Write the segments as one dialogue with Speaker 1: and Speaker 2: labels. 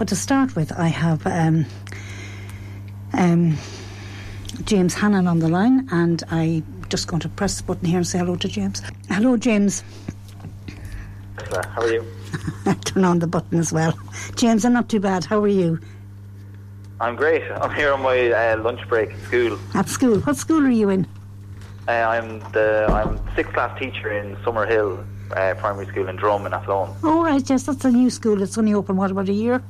Speaker 1: But to start with, I have um, um, James Hannon on the line, and I'm just going to press the button here and say hello to James. Hello, James.
Speaker 2: How are you?
Speaker 1: Turn on the button as well. James, I'm not too bad. How are you?
Speaker 2: I'm great. I'm here on my uh, lunch break at school.
Speaker 1: At school. What school are you in?
Speaker 2: Uh, I'm the I'm sixth class teacher in Summerhill uh, Primary School in Drum in Athlone.
Speaker 1: Oh right, yes, that's a new school. It's only open what about a year?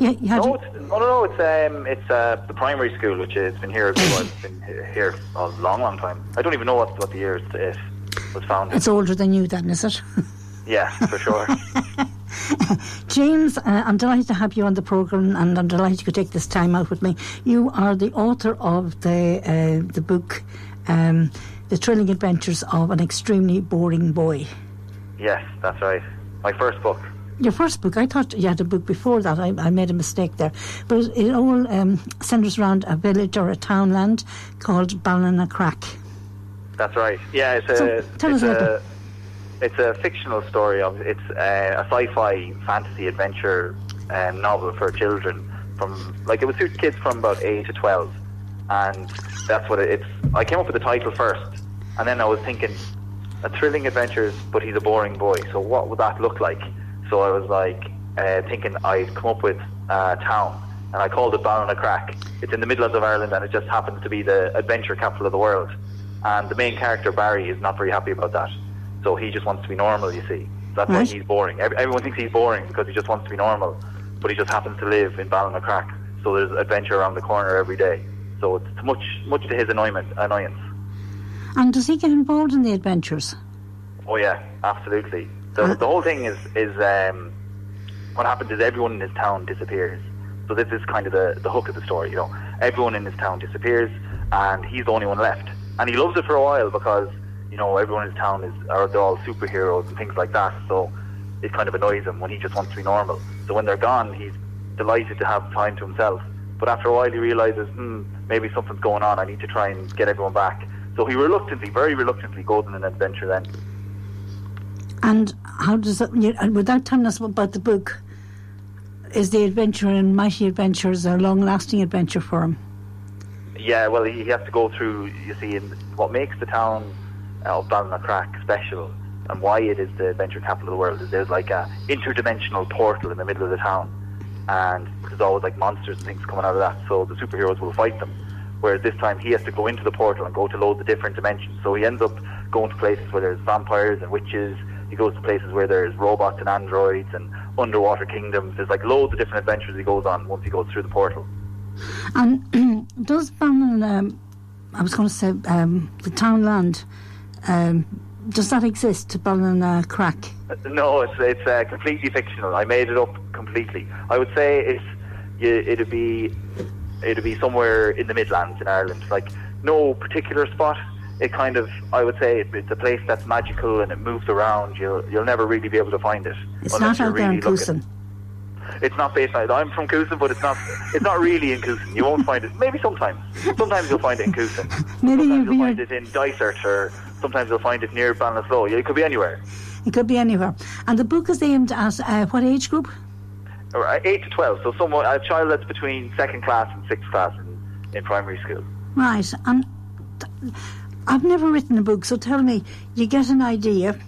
Speaker 2: Yeah, you no, it's, no, no, no. It's um, it's uh, the primary school, which has been here. it's been here a long, long time. I don't even know what what the year it was founded.
Speaker 1: It's older than you, then, is it?
Speaker 2: yeah, for sure.
Speaker 1: James, uh, I'm delighted to have you on the programme and I'm delighted you could take this time out with me. You are the author of the uh, the book, um, The Thrilling Adventures of an Extremely Boring Boy.
Speaker 2: Yes, that's right. My first book.
Speaker 1: Your first book, I thought you had a book before that. I, I made a mistake there. But it all um, centres around a village or a townland called Ballinacrack.
Speaker 2: That's right. Yeah, it's a.
Speaker 1: So, tell
Speaker 2: it's
Speaker 1: us about
Speaker 2: a, It's a fictional story of. It's a, a sci-fi fantasy adventure um, novel for children from like it was suit kids from about eight to twelve, and that's what it, it's. I came up with the title first, and then I was thinking, a thrilling adventures, but he's a boring boy. So what would that look like? So I was like uh, thinking I'd come up with a town, and I called it Ballinacrack. It's in the Midlands of Ireland, and it just happens to be the adventure capital of the world. And the main character Barry is not very happy about that, so he just wants to be normal. You see, that's why he's boring. Everyone thinks he's boring because he just wants to be normal, but he just happens to live in Ballinacrack. So there's adventure around the corner every day. So it's much, much to his annoyance. Annoyance.
Speaker 1: And does he get involved in the adventures?
Speaker 2: Oh yeah, absolutely. The, the whole thing is is um, what happens is everyone in his town disappears. So this is kind of the, the hook of the story. You know, everyone in his town disappears, and he's the only one left. And he loves it for a while because you know everyone in his town is are they're all superheroes and things like that. So it kind of annoys him when he just wants to be normal. So when they're gone, he's delighted to have time to himself. But after a while, he realizes, hmm, maybe something's going on. I need to try and get everyone back. So he reluctantly, very reluctantly, goes on an adventure then.
Speaker 1: And how does it, without telling us about the book, is the adventure in Mighty Adventures a long lasting adventure for him?
Speaker 2: Yeah, well, he has to go through, you see, in what makes the town of Ballinacrack special and why it is the adventure capital of the world is there's like a interdimensional portal in the middle of the town. And there's always like monsters and things coming out of that, so the superheroes will fight them. Whereas this time he has to go into the portal and go to loads of different dimensions. So he ends up going to places where there's vampires and witches he goes to places where there's robots and androids and underwater kingdoms. There's like loads of different adventures he goes on once he goes through the portal.
Speaker 1: And does Bannon, um, I was going to say, um, the townland, um, does that exist, Ballinacrack?
Speaker 2: Uh, Crack? no, it's it's uh, completely fictional. I made it up completely. I would say it's it'd be it'd be somewhere in the Midlands in Ireland, like no particular spot it kind of, I would say, it's a place that's magical and it moves around. You'll you'll never really be able to find it.
Speaker 1: It's not out there in Coosan.
Speaker 2: It's not based on. I'm from Coosan, but it's not. It's not really in Coosan. You won't find it. Maybe sometimes. Sometimes you'll find it in Coosan.
Speaker 1: Maybe
Speaker 2: sometimes
Speaker 1: you'll
Speaker 2: find it in Dysart, or sometimes you'll find it near Ballinasloe. It could be anywhere.
Speaker 1: It could be anywhere. And the book is aimed at uh, what age group?
Speaker 2: Eight to twelve. So someone, a child that's between second class and sixth class in, in primary school.
Speaker 1: Right. And. Th- I've never written a book, so tell me, you get an idea,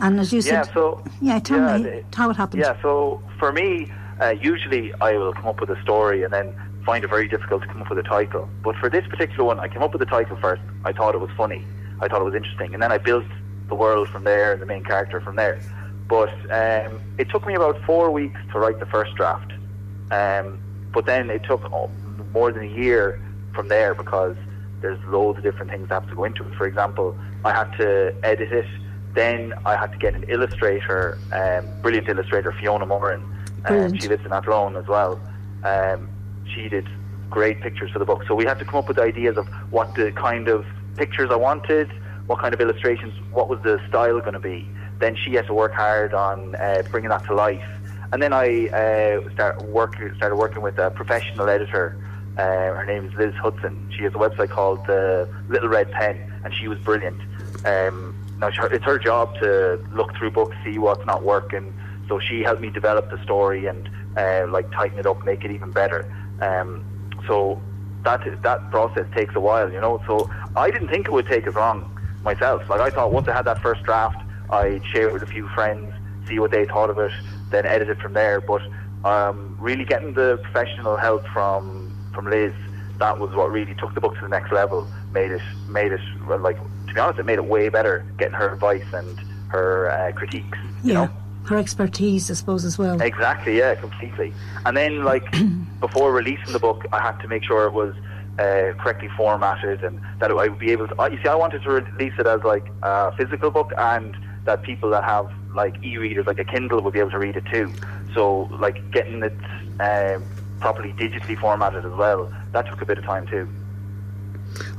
Speaker 1: and as you
Speaker 2: yeah,
Speaker 1: said,
Speaker 2: so,
Speaker 1: yeah, tell
Speaker 2: yeah,
Speaker 1: me how it happens.
Speaker 2: Yeah, so for me, uh, usually I will come up with a story and then find it very difficult to come up with a title. But for this particular one, I came up with the title first. I thought it was funny. I thought it was interesting, and then I built the world from there and the main character from there. But um, it took me about four weeks to write the first draft. Um, but then it took more than a year from there because there's loads of different things that have to go into it. For example, I had to edit it. Then I had to get an illustrator, um, brilliant illustrator Fiona Moran. Um, she lives in Athlone as well. Um, she did great pictures for the book. So we had to come up with ideas of what the kind of pictures I wanted, what kind of illustrations, what was the style going to be. Then she had to work hard on uh, bringing that to life. And then I uh, start work, started working with a professional editor uh, her name is Liz Hudson. She has a website called uh, Little Red Pen, and she was brilliant. Um, now it's her job to look through books, see what's not working. So she helped me develop the story and uh, like tighten it up, make it even better. Um, so that that process takes a while, you know. So I didn't think it would take as long myself. Like I thought, once I had that first draft, I'd share it with a few friends, see what they thought of it, then edit it from there. But um, really getting the professional help from from Liz, that was what really took the book to the next level. Made it made it well, like to be honest, it made it way better. Getting her advice and her uh, critiques. You
Speaker 1: Yeah.
Speaker 2: know?
Speaker 1: Her expertise, I suppose, as well.
Speaker 2: Exactly, yeah, completely. And then, like, before releasing the book, I had to make sure it was uh, correctly formatted and that I would be able to. You see, I wanted to release it as like a physical book, and that people that have like e-readers, like a Kindle, would be able to read it too. So, like, getting it um, properly digitally formatted as well, that took a bit of time too.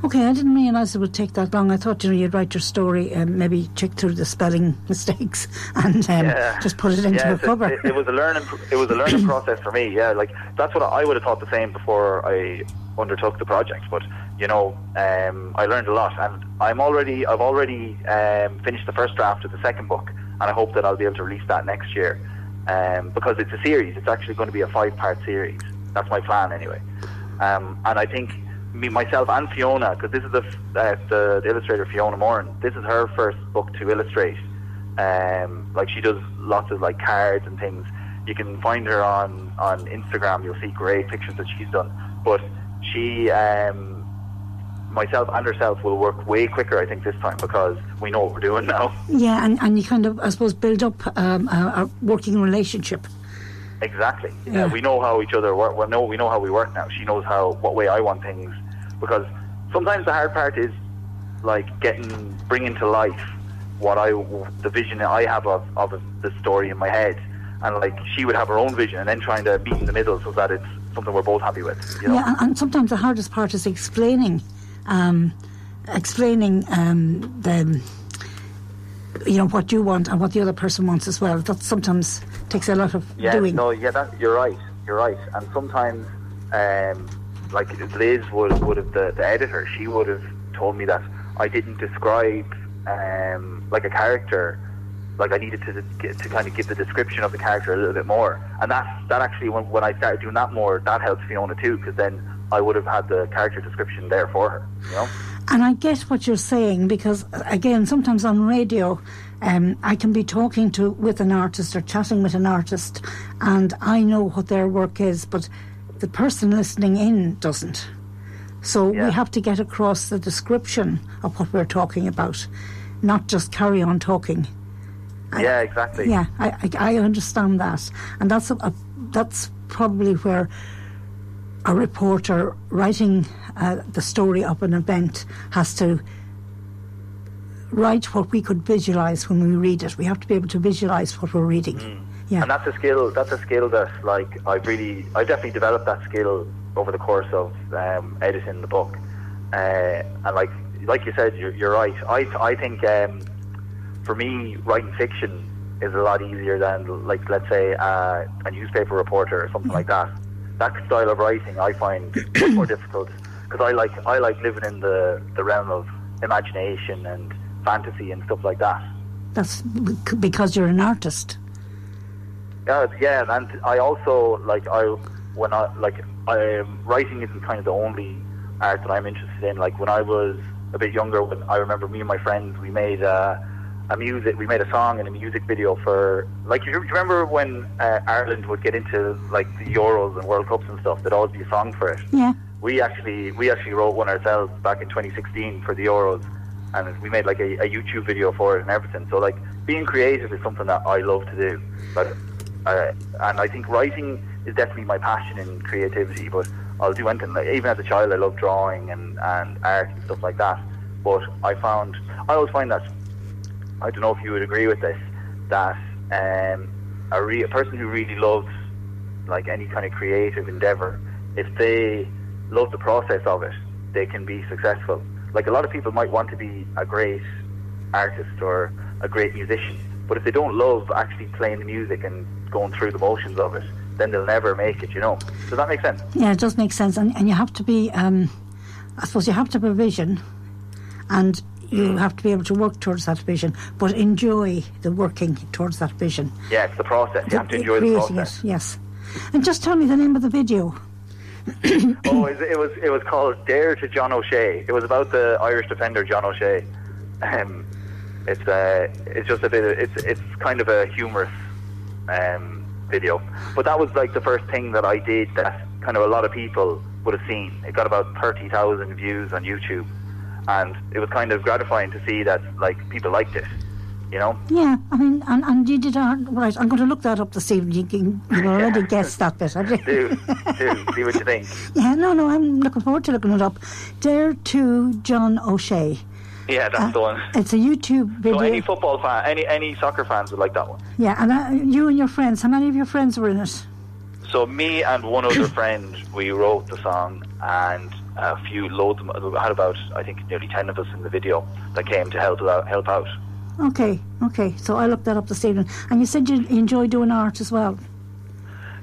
Speaker 1: Okay, I didn't realise it would take that long. I thought you know you'd write your story and maybe check through the spelling mistakes and um,
Speaker 2: Yeah.
Speaker 1: just put it into
Speaker 2: yeah,
Speaker 1: a cover.
Speaker 2: It, it was a learning. It was a learning process for me. Yeah, like that's what I would have thought the same before I undertook the project. But you know, um, I learned a lot, and I'm already. I've already um, finished the first draft of the second book, and I hope that I'll be able to release that next year. Um, because it's a series. It's actually going to be a five-part series. That's my plan, anyway. Um, and I think me, myself, and Fiona, because this is the, uh, the the illustrator Fiona Moran. This is her first book to illustrate. Um, like she does lots of like cards and things. You can find her on on Instagram. You'll see great pictures that she's done. But she, um, myself and herself, will work way quicker. I think this time because we know what we're doing now.
Speaker 1: Yeah, and, and you kind of, I suppose, build up um, a, a working relationship.
Speaker 2: Exactly.
Speaker 1: Yeah.
Speaker 2: Yeah. we know how each other work. Well, no, we know how we work now. She knows how what way I want things because sometimes the hard part is like getting bringing to life what I the vision that I have of of the story in my head, and like she would have her own vision, and then trying to meet in the middle so that it's something we're both happy with. You know?
Speaker 1: Yeah, and, and sometimes the hardest part is explaining, um, explaining um, the, you know, what you want and what the other person wants as well. That sometimes takes a lot of
Speaker 2: Yeah,
Speaker 1: doing.
Speaker 2: no, yeah, that, you're right. You're right. And sometimes, um, like Liz would would have the, the editor, she would have told me that I didn't describe um, like a character. Like I needed to to kind of give the description of the character a little bit more, and that that actually when when I started doing that more, that helps Fiona too, because then I would have had the character description there for her. You know.
Speaker 1: And I get what you're saying because, again, sometimes on radio, um, I can be talking to with an artist or chatting with an artist, and I know what their work is, but the person listening in doesn't. So
Speaker 2: Yeah.
Speaker 1: we have to get across the description of what we're talking about, not just carry on talking.
Speaker 2: yeah, exactly.
Speaker 1: Yeah, I, I, I understand that, and that's a, a, that's probably where a reporter writing uh, the story of an event has to write what we could visualize when we read it. We have to be able to visualize what we're reading. Yeah,
Speaker 2: And that's a skill. That's a skill that, like, I've really, I definitely developed that skill over the course of um, editing the book. Uh, and like, like you said, you're, you're right. I, I think um, for me, writing fiction is a lot easier than, like, let's say, uh, a newspaper reporter or something like that. That style of writing, I find much more difficult because I like, I like living in the, the realm of imagination and fantasy and stuff like that.
Speaker 1: that's because you're an artist.
Speaker 2: Yeah, yeah, and I also like I when I like I writing isn't kind of the only art that I'm interested in. Like when I was a bit younger, when I remember me and my friends, we made uh, a music, we made a song and a music video for like you, you remember when uh, Ireland would get into like the Euros and World Cups and stuff? There'd always be a song for it.
Speaker 1: Yeah,
Speaker 2: We actually we actually wrote one ourselves back in 2016 for the Euros, and we made like a, a YouTube video for it and everything. So like being creative is something that I love to do. But uh, and I think writing is definitely my passion in creativity. But I'll do anything. Like even as a child, I love drawing and and art and stuff like that. But I found I always find that I don't know if you would agree with this that um, a, re- a person who really loves like any kind of creative endeavor, if they love the process of it, they can be successful. Like a lot of people might want to be a great artist or a great musician, but if they don't love actually playing the music and going through the motions of it, then they'll never make it. You know? Does that make sense?
Speaker 1: yeah, it does make sense, and and you have to be, um, I suppose, you have to have a vision, and you have to be able to work towards that vision, but enjoy the working towards that vision.
Speaker 2: Yeah, it's the process. You have to enjoy the process.
Speaker 1: it. Yes. And just tell me the name of the video.
Speaker 2: oh, it, it was it was called Dare to John O'Shea. It was about the Irish defender John O'Shea. Um, it's uh, it's just a bit. Of, it's it's kind of a humorous um, video, but that was like the first thing that I did that kind of a lot of people would have seen. It got about thirty thousand views on YouTube, and it was kind of gratifying to see that like people liked it. You know?
Speaker 1: Yeah, I mean, and, and you did art, right. I'm going to look that up this evening. You can you already guessed that bit, have you?
Speaker 2: do, do, see what you think.
Speaker 1: Yeah, no, no, I'm looking forward to looking it up. Dare to John O'Shea.
Speaker 2: Yeah, that's
Speaker 1: Uh,
Speaker 2: the one.
Speaker 1: It's a YouTube video.
Speaker 2: So any football fan, any any soccer fans would like that one.
Speaker 1: yeah, and uh, you and your friends, how many of your friends were in it?
Speaker 2: So me and one other friend, we wrote the song, and a few loads. Of, we had about I think nearly ten of us in the video that came to help out. Help out.
Speaker 1: Okay, okay. So I looked that up this evening. And you said you enjoy doing art as well.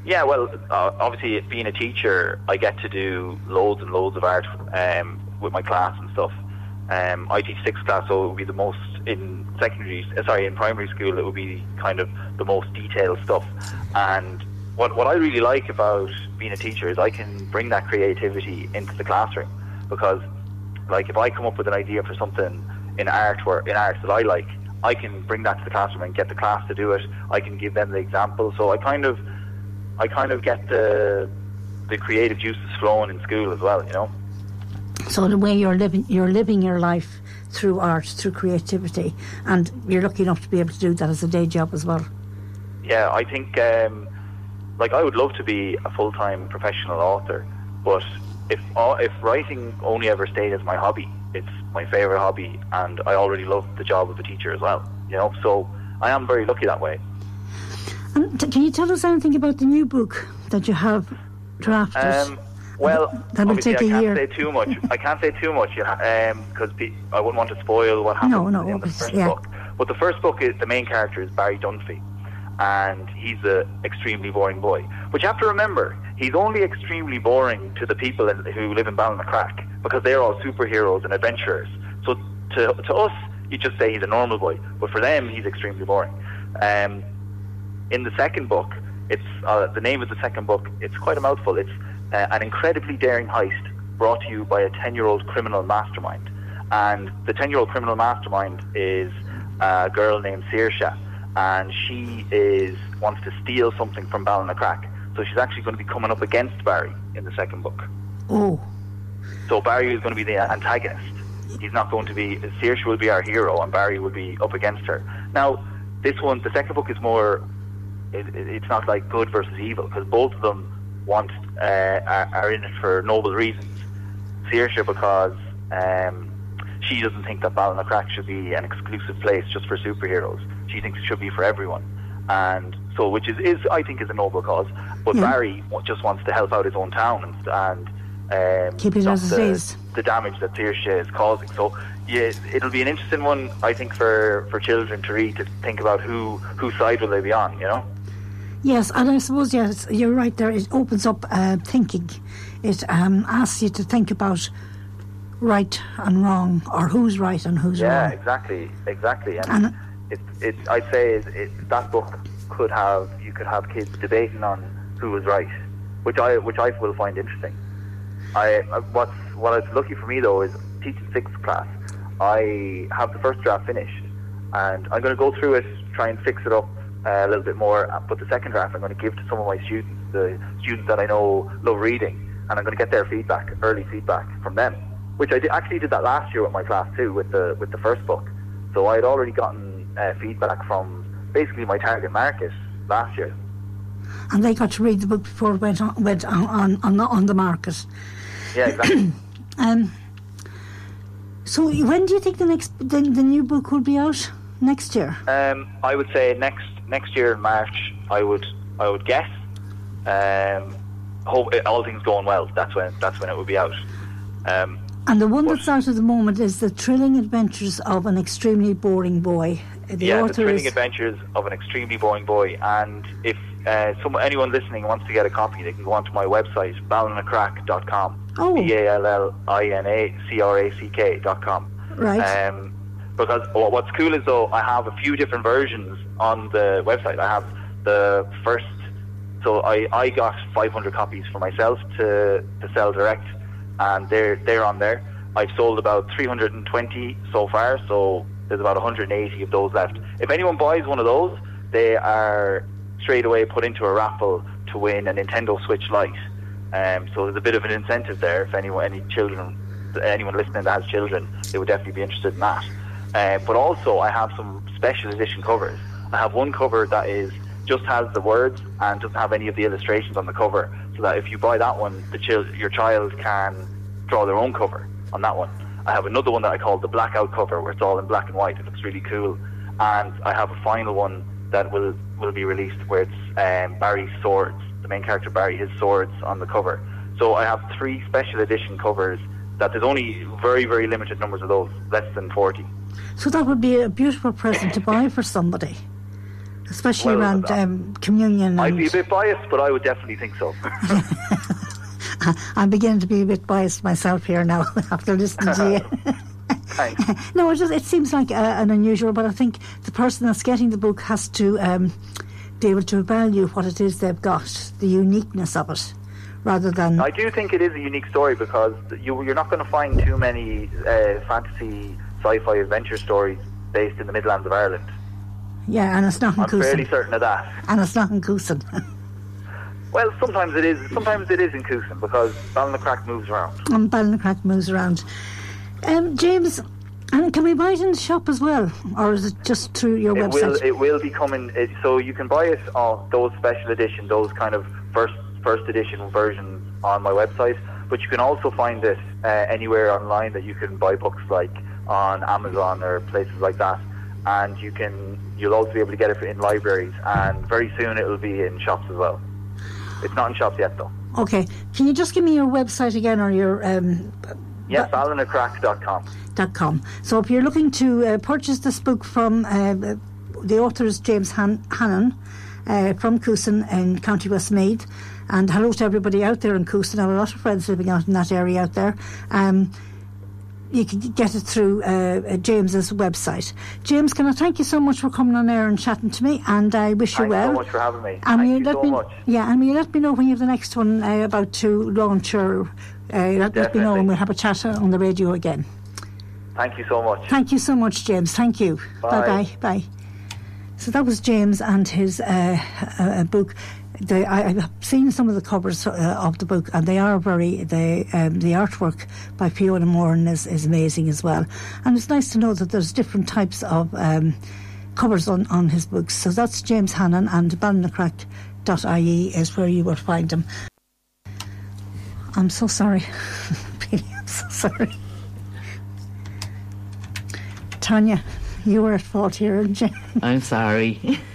Speaker 2: Yeah, well, uh, obviously being a teacher, I get to do loads and loads of art um, with my class and stuff. Um, I teach sixth class, so it would be the most in secondary. uh, Sorry, in primary school, it would be kind of the most detailed stuff. And what what I really like about being a teacher is I can bring that creativity into the classroom because, like, if I come up with an idea for something in art or in art that I like, I can bring that to the classroom and get the class to do it. I can give them the example. So I kind of I kind of get the the creative juices flowing in school as well, you know.
Speaker 1: So the way you're living, you're living your life through art, through creativity, and you're lucky enough to be able to do that as a day job as well.
Speaker 2: Yeah, I think um, like I would love to be a full time professional author, but if uh, if writing only ever stayed as my hobby, it's my favorite hobby, and I already love the job of a teacher as well, you know. So I am very lucky that way.
Speaker 1: T- can you tell us anything about the new book that you have drafted?
Speaker 2: Um, well,
Speaker 1: That will take
Speaker 2: I
Speaker 1: a
Speaker 2: can't
Speaker 1: year.
Speaker 2: say too much. I can't say too much because pe I wouldn't want to spoil what happens
Speaker 1: No, no,
Speaker 2: in the first
Speaker 1: yeah.
Speaker 2: book. But the first book is the main character is Barry Dunphy, and he's an extremely boring boy. But you have to remember, he's only extremely boring to the people in, who live in Ballinacrack because they're all superheroes and adventurers. So to to us, you just say he's a normal boy, but for them, he's extremely boring. Um, in the second book, it's uh, the name of the second book. It's quite a mouthful. It's uh, an incredibly daring heist brought to you by a ten-year-old criminal mastermind, and the ten-year-old criminal mastermind is a girl named Saoirse, and she is wants to steal something from Ballinacrack. So she's actually going to be coming up against Barry in the second book.
Speaker 1: oh,
Speaker 2: So Barry is going to be the antagonist. He's not going to be. Saoirse will be our hero, and Barry will be up against her. Now, this one, the second book is more. It, it, it's not like good versus evil because both of them want uh, are, are in it for noble reasons. Saoirse because um, she doesn't think that Ballinacrack should be an exclusive place just for superheroes. She thinks it should be for everyone, and so which is, is I think is a noble cause. But
Speaker 1: Yeah.
Speaker 2: Barry just wants to help out his own town and, and um,
Speaker 1: Keep it as
Speaker 2: the,
Speaker 1: is.
Speaker 2: the damage that Saoirse is causing. So yeah, it'll be an interesting one, I think, for, for children to read to think about who whose side will they be on. You know.
Speaker 1: yes, and I suppose yes, you're right. There, it opens up uh, thinking. It um, asks you to think about right and wrong, or who's right and who's
Speaker 2: Yeah,
Speaker 1: wrong.
Speaker 2: Yeah, exactly, exactly. And,
Speaker 1: And-
Speaker 2: it, it, I'd say it, it, that book could have you could have kids debating on who was right, which I which I will find interesting. I what's what is lucky for me though is teaching sixth class. I have the first draft finished, and I'm going to go through it, try and fix it up uh, a little bit more. uh, But the second draft I'm going to give to some of my students, the students that I know love reading, and I'm going to get their feedback, early feedback from them. Which I did, actually did that last year with my class too, with the with the first book. So I had already gotten uh, feedback from basically my target market last year.
Speaker 1: And they got to read the book before it went on, went on, on, on, the, on the market.
Speaker 2: Yeah, exactly.
Speaker 1: Um, so when do you think the next the, the new book will be out? Next year?
Speaker 2: Um, I would say next next year in March. I would I would guess. Um, hope all things going well. That's when that's when it will be out. Um,
Speaker 1: And the one
Speaker 2: What?
Speaker 1: that's out at the moment is The Thrilling Adventures of an Extremely Boring Boy. The
Speaker 2: yeah, the thrilling
Speaker 1: is.
Speaker 2: adventures of an extremely boring boy. And if uh, someone anyone listening wants to get a copy, they can go onto my website ballinacrack.com.
Speaker 1: Oh.
Speaker 2: B a l l i n a c r a c k dot com.
Speaker 1: Right.
Speaker 2: Um, because well, what's cool is though I have a few different versions on the website. I have the first So I, I got 500 copies for myself to, to sell direct, and they're they're on there. I've sold about 320 so far, so there's about 180 of those left. If anyone buys one of those, they are straight away put into a raffle to win a Nintendo Switch Lite. Um, so there's a bit of an incentive there. If anyone, any children, anyone listening that has children, they would definitely be interested in that. Uh, but also, I have some special edition covers. I have one cover that is just has the words and doesn't have any of the illustrations on the cover, so that if you buy that one, the chil- your child can draw their own cover on that one. I have another one that I call the blackout cover, where it's all in black and white. It looks really cool. And I have a final one that will will be released where it's um, Barry's swords, the main character Barry, his swords on the cover. So I have three special edition covers that there's only very very limited numbers of those, less than forty.
Speaker 1: So that would be a beautiful present to buy for somebody, especially
Speaker 2: Well,
Speaker 1: around
Speaker 2: uh,
Speaker 1: um, communion.
Speaker 2: I'd be a bit biased, but I would definitely think so.
Speaker 1: I'm beginning to be a bit biased myself here now after listening to you. No, it, just, it seems like uh, an unusual, but I think the person that's getting the book has to um, be able to value what it is they've got, the uniqueness of it, rather than.
Speaker 2: I do think it is a unique story because you, you're not going to find too many uh, fantasy, sci-fi adventure stories based in the Midlands of Ireland.
Speaker 1: yeah, and it's not in
Speaker 2: I'm fairly certain of that.
Speaker 1: And it's not in.
Speaker 2: Well, sometimes it is. Sometimes it is in Coosan because Ballinacrack moves around.
Speaker 1: and Ballinacrack moves around. Um, James, and can we buy it in the shop as well? Or is it just through your
Speaker 2: It
Speaker 1: website?
Speaker 2: will. It will be coming. It, so you can buy it on those special edition, those kind of first first edition versions on my website. But you can also find it uh, anywhere online that you can buy books, like on Amazon or places like that. And you can. You'll also be able to get it in libraries, and very soon it will be in shops as well. It's not in shops yet, though.
Speaker 1: Okay, can you just give me your website again or your um,
Speaker 2: Yes, ballinacrack.com.
Speaker 1: dot com. So if you're looking to uh, purchase this book from uh, the author is James Han- Hannon uh, from Coosan in County Westmeath. And hello to everybody out there in Coosan. I have a lot of friends living out in that area out there. Um, you can get it through uh, uh, James's website. James, can I thank you so much for coming on air and chatting to me? And I wish you
Speaker 2: Thanks
Speaker 1: well.
Speaker 2: so much for having me.
Speaker 1: And
Speaker 2: Thank you so
Speaker 1: me,
Speaker 2: much.
Speaker 1: Yeah, and will you let me know when you have the next one uh, about to launch or uh, let, let me know and we'll have a chat on the radio again.
Speaker 2: Thank you so much.
Speaker 1: Thank you so much, James. Thank you.
Speaker 2: Bye.
Speaker 1: bye. Bye. So that was James and his uh, uh, book. The, I, I've seen some of the covers uh, of the book, and they are very the um, the artwork by Fiona Moran is, is amazing as well. And it's nice to know that there's different types of um, covers on, on his books. So that's James Hannon, and ballinacrack.ie is where you will find him. I'm so sorry. I'm so sorry. Tanya, you were at fault here, you?
Speaker 3: I'm sorry.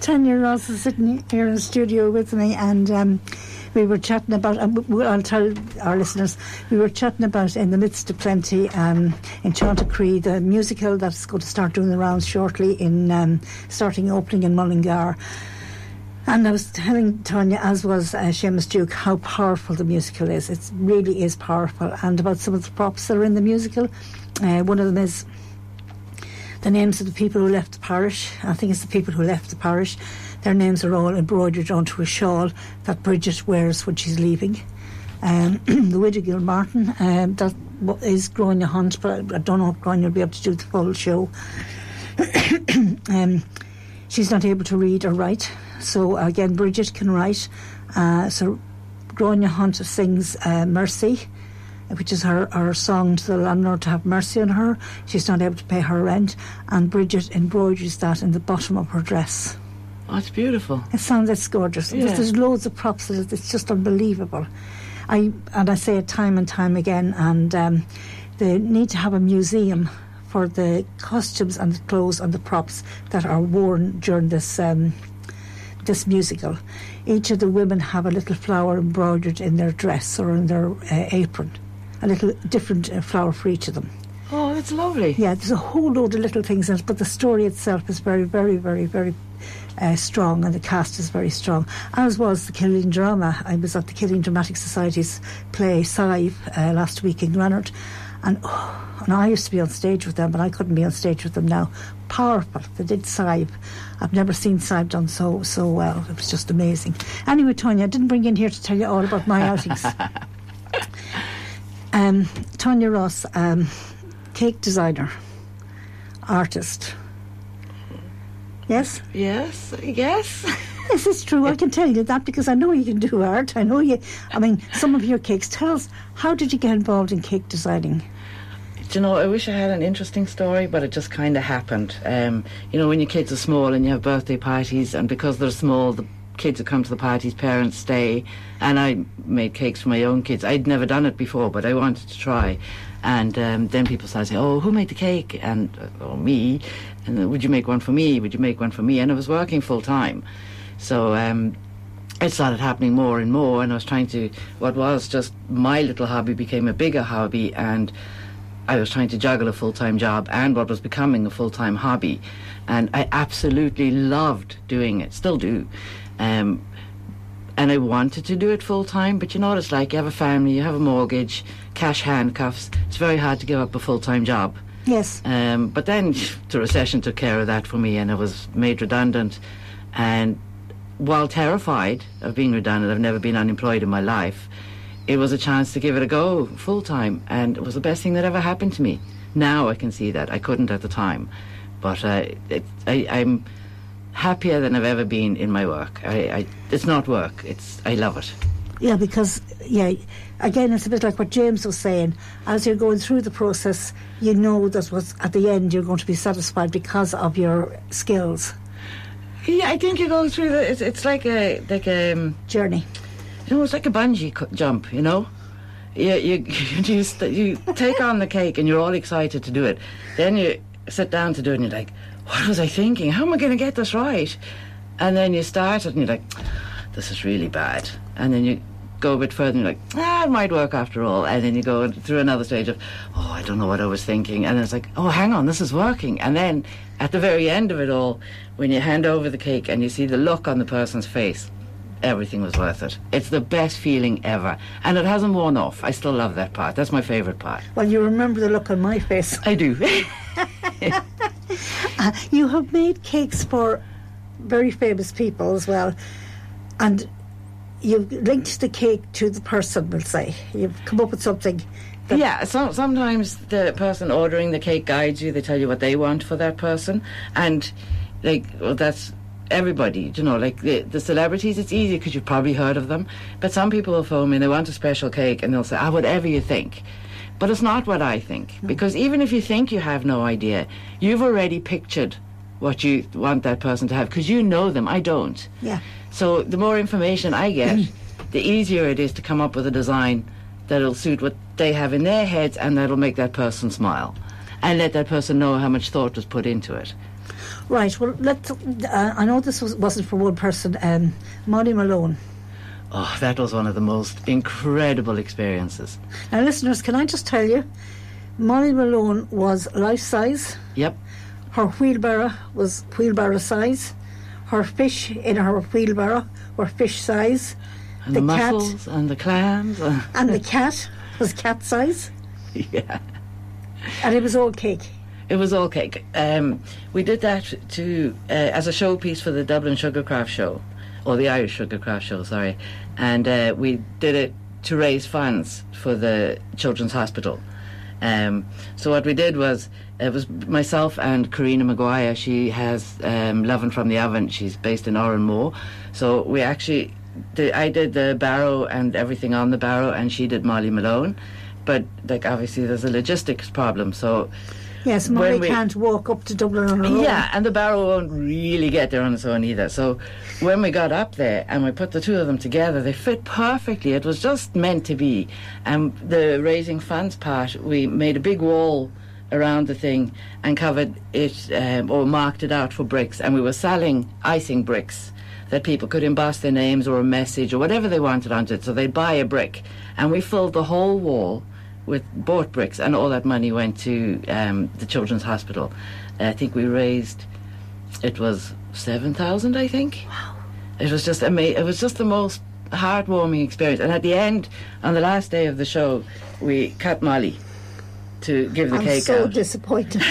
Speaker 1: Tanya Ross is sitting here in the studio with me, and um, we were chatting about. Um, I'll tell our listeners we were chatting about in the midst of plenty um, Enchanted Cree, the musical that's going to start doing the rounds shortly in um, starting opening in Mullingar. And I was telling Tanya, as was uh, Seamus Duke, how powerful the musical is. It really is powerful. And about some of the props that are in the musical, uh, one of them is the names of the people who left the parish. I think it's the people who left the parish. Their names are all embroidered onto a shawl that Bridget wears when she's leaving. Um, the widow Gilmartin, um, that is Gráinne Hunt, but I, don't know if Gráinne will be able to do the full show. um, she's not able to read or write, so again, Bridget can write. Uh, so Gráinne Hunt sings uh, Mercy which is her, her song to the landlord to have mercy on her. She's not able to pay her rent, and Bridget embroiders that in the bottom of her dress.
Speaker 3: Oh, it's beautiful.
Speaker 1: It sounds it's gorgeous.
Speaker 3: Yeah.
Speaker 1: There's loads of props. That it's just unbelievable. I and I say it time and time again. And um, they need to have a museum for the costumes and the clothes and the props that are worn during this um, this musical. Each of the women have a little flower embroidered in their dress or in their uh, apron, a little different uh, flower for each of them.
Speaker 3: Oh, that's lovely.
Speaker 1: Yeah, there's a whole load of little things in it, but the story itself is very, very, very, very uh, strong, and the cast is very strong. As was the Killing Drama. I was at the Killing Dramatic Society's play Sive uh, last week in Granard, And, oh, and I used to be on stage with them, but I couldn't be on stage with them now. Powerful. They did Sive. I've never seen Sive done so so well. It was just amazing. Anyway, Tanya, I didn't bring you in here to tell you all about my outings. um, Tanya Ross, um, cake designer, artist. Yes?
Speaker 3: Yes, yes.
Speaker 1: This is true. I can tell you that because I know you can do art. I know you. I mean, some of your cakes. Tell us, how did you get involved in cake designing?
Speaker 3: Do you know, I wish I had an interesting story, but it just kind of happened. Um, you know, when your kids are small and you have birthday parties, and because they're small, the kids who come to the parties, parents stay. And I made cakes for my own kids. I'd never done it before, but I wanted to try. And um, then people started saying, "Oh, who made the cake?" And uh, oh, me. And would you make one for me? Would you make one for me? And I was working full time, so um, it started happening more and more. And I was trying to, what was just my little hobby became a bigger hobby, and I was trying to juggle a full time job and what was becoming a full time hobby. And I absolutely loved doing it, still do. Um, and I wanted to do it full time, but you know what it's like. You have a family, you have a mortgage, cash handcuffs. It's very hard to give up a full time job.
Speaker 1: Yes.
Speaker 3: Um, but then the recession took care of that for me, and I was made redundant. And while terrified of being redundant, I've never been unemployed in my life. It was a chance to give it a go full time, and it was the best thing that ever happened to me. Now I can see that I couldn't at the time, but uh, it, I, I'm happier than I've ever been in my work. I, I, it's not work; it's I love it.
Speaker 1: Yeah, because yeah, again, it's a bit like what James was saying. As you're going through the process, you know that what's at the end you're going to be satisfied because of your skills
Speaker 3: Yeah, I think you go through the. It's, it's like a like a. Um,
Speaker 1: journey.
Speaker 3: You know, it's like a bungee jump. You know, you you you, st- you take on the cake and you're all excited to do it. Then you sit down to do it and you're like, "What was I thinking? How am I going to get this right?" And then you start it and you're like, "This is really bad." And then you go a bit further and you're like, "Ah, it might work after all." And then you go through another stage of, "Oh, I don't know what I was thinking." And then it's like, "Oh, hang on, this is working." And then at the very end of it all, when you hand over the cake and you see the look on the person's face, everything was worth it. It's the best feeling ever. And it hasn't worn off. I still love that part. That's my favourite part.
Speaker 1: Well, you remember the look on my face.
Speaker 3: I do.
Speaker 1: You have made cakes for very famous people as well, and you've linked the cake to the person. We'll say you've come up with something.
Speaker 3: Yeah, so, sometimes the person ordering the cake guides you. They tell you what they want for that person. And, like, well, that's everybody, you know, like the, the celebrities, it's easy because you've probably heard of them. But some people will phone me and they want a special cake and they'll say, ah, whatever you think. But it's not what I think. Because even if you think you have no idea, you've already pictured what you want that person to have because you know them. I don't.
Speaker 1: Yeah.
Speaker 3: So the more information I get, the easier it is to come up with a design that'll suit what they have in their heads and that'll make that person smile. And let that person know how much thought was put into it.
Speaker 1: Right. Well, let's. Uh, I know this was, wasn't for one person. Um, Molly Malone.
Speaker 3: Oh, that was one of the most incredible experiences.
Speaker 1: Now, listeners, can I just tell you, Molly Malone was life size.
Speaker 3: Yep.
Speaker 1: Her wheelbarrow was wheelbarrow size. Her fish in her wheelbarrow were fish size.
Speaker 3: And the,
Speaker 1: The cat-
Speaker 3: mussels and the clams. uh,
Speaker 1: And the cat was cat size.
Speaker 3: yeah.
Speaker 1: And it was all cake.
Speaker 3: It was all cake. Um, we did that to uh, as a showpiece for the Dublin Sugarcraft Show, or the Irish Sugarcraft Show, sorry. And uh, we did it to raise funds for the Children's Hospital. Um, so what we did was it was myself and Karina Maguire. She has um, Lovin' from the Oven. She's based in Oranmore. So we actually, did, I did the barrow and everything on the barrow, and she did Molly Malone. But like obviously, there's a logistics problem. So
Speaker 1: Yes, Molly
Speaker 3: we-
Speaker 1: can't walk up to Dublin on her own.
Speaker 3: yeah, and the barrow won't really get there on its own either. So when we got up there and we put the two of them together, they fit perfectly. It was just meant to be. And the raising funds part, we made a big wall around the thing and covered it um, or marked it out for bricks. And we were selling icing bricks that people could emboss their names or a message or whatever they wanted onto it. So they'd buy a brick. And we filled the whole wall with bought bricks, and all that money went to um, the Children's Hospital. I think we raised it was seven thousand, I think. Wow! It was just amazing. It was just the most heartwarming experience. And at the end, on the last day of the show, we cut Molly to give the cake.
Speaker 1: I'm
Speaker 3: cake
Speaker 1: so
Speaker 3: out.
Speaker 1: disappointed.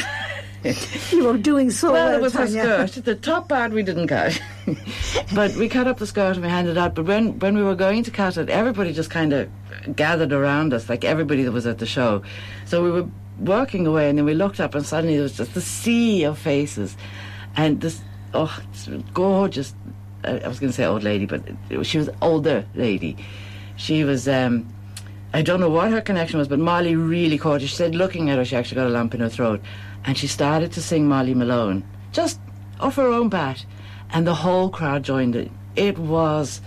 Speaker 1: you were doing so
Speaker 3: well,
Speaker 1: well,
Speaker 3: it was
Speaker 1: Tanya.
Speaker 3: her skirt. The top part we didn't cut, but we cut up the skirt and we handed it out. But when when we were going to cut it, everybody just kind of gathered around us, like everybody that was at the show. So we were walking away, and then we looked up, and suddenly there was just a sea of faces, and this oh, gorgeous. I I was going to say old lady, but she was older lady. She was. Um, I don't know what her connection was, but Molly really caught her. She said, looking at her, she actually got a lump in her throat. And she started to sing Molly Malone, just off her own bat. And the whole crowd joined it. It was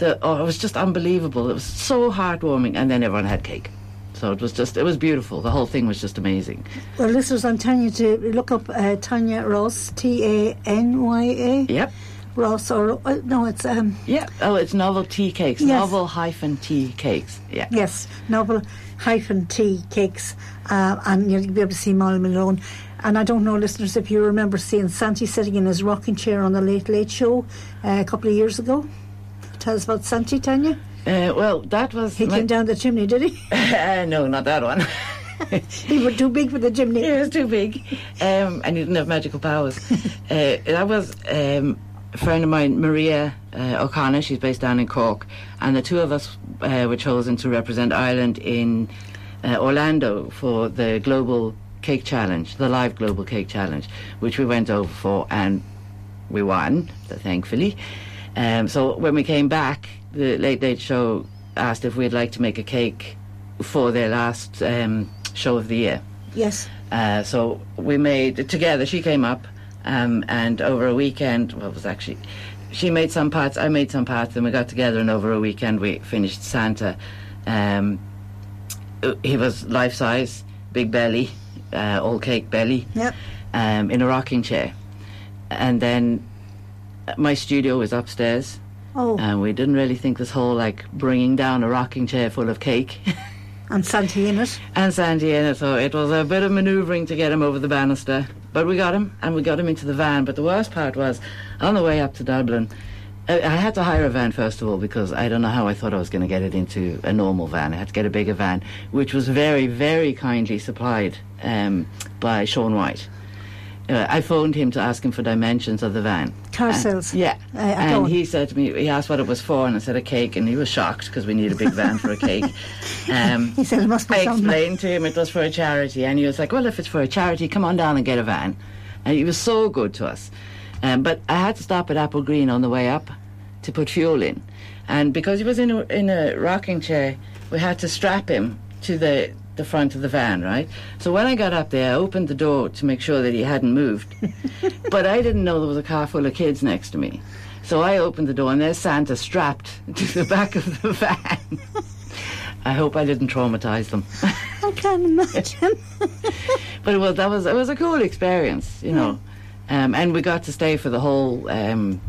Speaker 3: the oh, it was just unbelievable. It was so heartwarming. And then everyone had cake. So it was just, it was beautiful. The whole thing was just amazing.
Speaker 1: Well, listeners, I'm telling you to look up uh, Tanya Ross, T A N Y A.
Speaker 3: Yep.
Speaker 1: Ross, or uh, no, it's um,
Speaker 3: Yeah. Oh, it's novel tea cakes.
Speaker 1: Yes.
Speaker 3: Novel hyphen T cakes. Yeah.
Speaker 1: yes, novel hyphen T cakes, uh, and you'll be able to see Molly Malone. And I don't know, listeners, if you remember seeing Santi sitting in his rocking chair on the Late Late Show uh, a couple of years ago. Tell us about Santi, Tanya.
Speaker 3: Uh, well, that was.
Speaker 1: He came down the chimney, did he?
Speaker 3: Uh, no, not that one.
Speaker 1: he was too big for the chimney.
Speaker 3: It was too big, um, and he didn't have magical powers. uh, that was um, a friend of mine, Maria uh, O'Connor. She's based down in Cork, and the two of us uh, were chosen to represent Ireland in uh, Orlando for the Global Cake Challenge, the live Global Cake Challenge, which we went over for, and we won, thankfully. Um, so when we came back, the Late Late Show asked if we'd like to make a cake for their last um, show of the year.
Speaker 1: Yes.
Speaker 3: Uh, so we made together. She came up, um, and over a weekend, well, it was actually she made some parts, I made some parts, and we got together. And over a weekend, we finished Santa. Um, he was life size, big belly, uh, all cake belly,
Speaker 1: Yep.
Speaker 3: um, in a rocking chair. And then my studio was upstairs,
Speaker 1: Oh,
Speaker 3: and we didn't really think this whole like bringing down a rocking chair full of cake.
Speaker 1: and Santi in it.
Speaker 3: and Sandy in it, so it was a bit of manoeuvring to get him over the banister. But we got him, and we got him into the van. But the worst part was, on the way up to Dublin, I, I had to hire a van first of all because I don't know how I thought I was going to get it into a normal van. I had to get a bigger van, which was very, very kindly supplied um, by Sean White. Uh, I phoned him to ask him for dimensions of the van.
Speaker 1: Car sales.
Speaker 3: Yeah.
Speaker 1: Uh, I
Speaker 3: and he said to me, he asked what it was for, and I said a cake, and he was shocked because we need a big van for a cake. Um,
Speaker 1: He said it must be
Speaker 3: I
Speaker 1: something.
Speaker 3: explained to him it was for a charity, and he was like, "Well, if it's for a charity, come on down and get a van." And he was so good to us. Um, but I had to stop at Applegreen on the way up to put fuel in, and because he was in a, in a rocking chair, we had to strap him to the the front of the van, right? So when I got up there, I opened the door to make sure that he hadn't moved, but I didn't know there was a car full of kids next to me. So I opened the door, and there's Santa strapped to the back of the van. I hope I didn't traumatize them.
Speaker 1: I can't imagine.
Speaker 3: But it was that was it was a cool experience, you know. Um, and we got to stay for the whole um,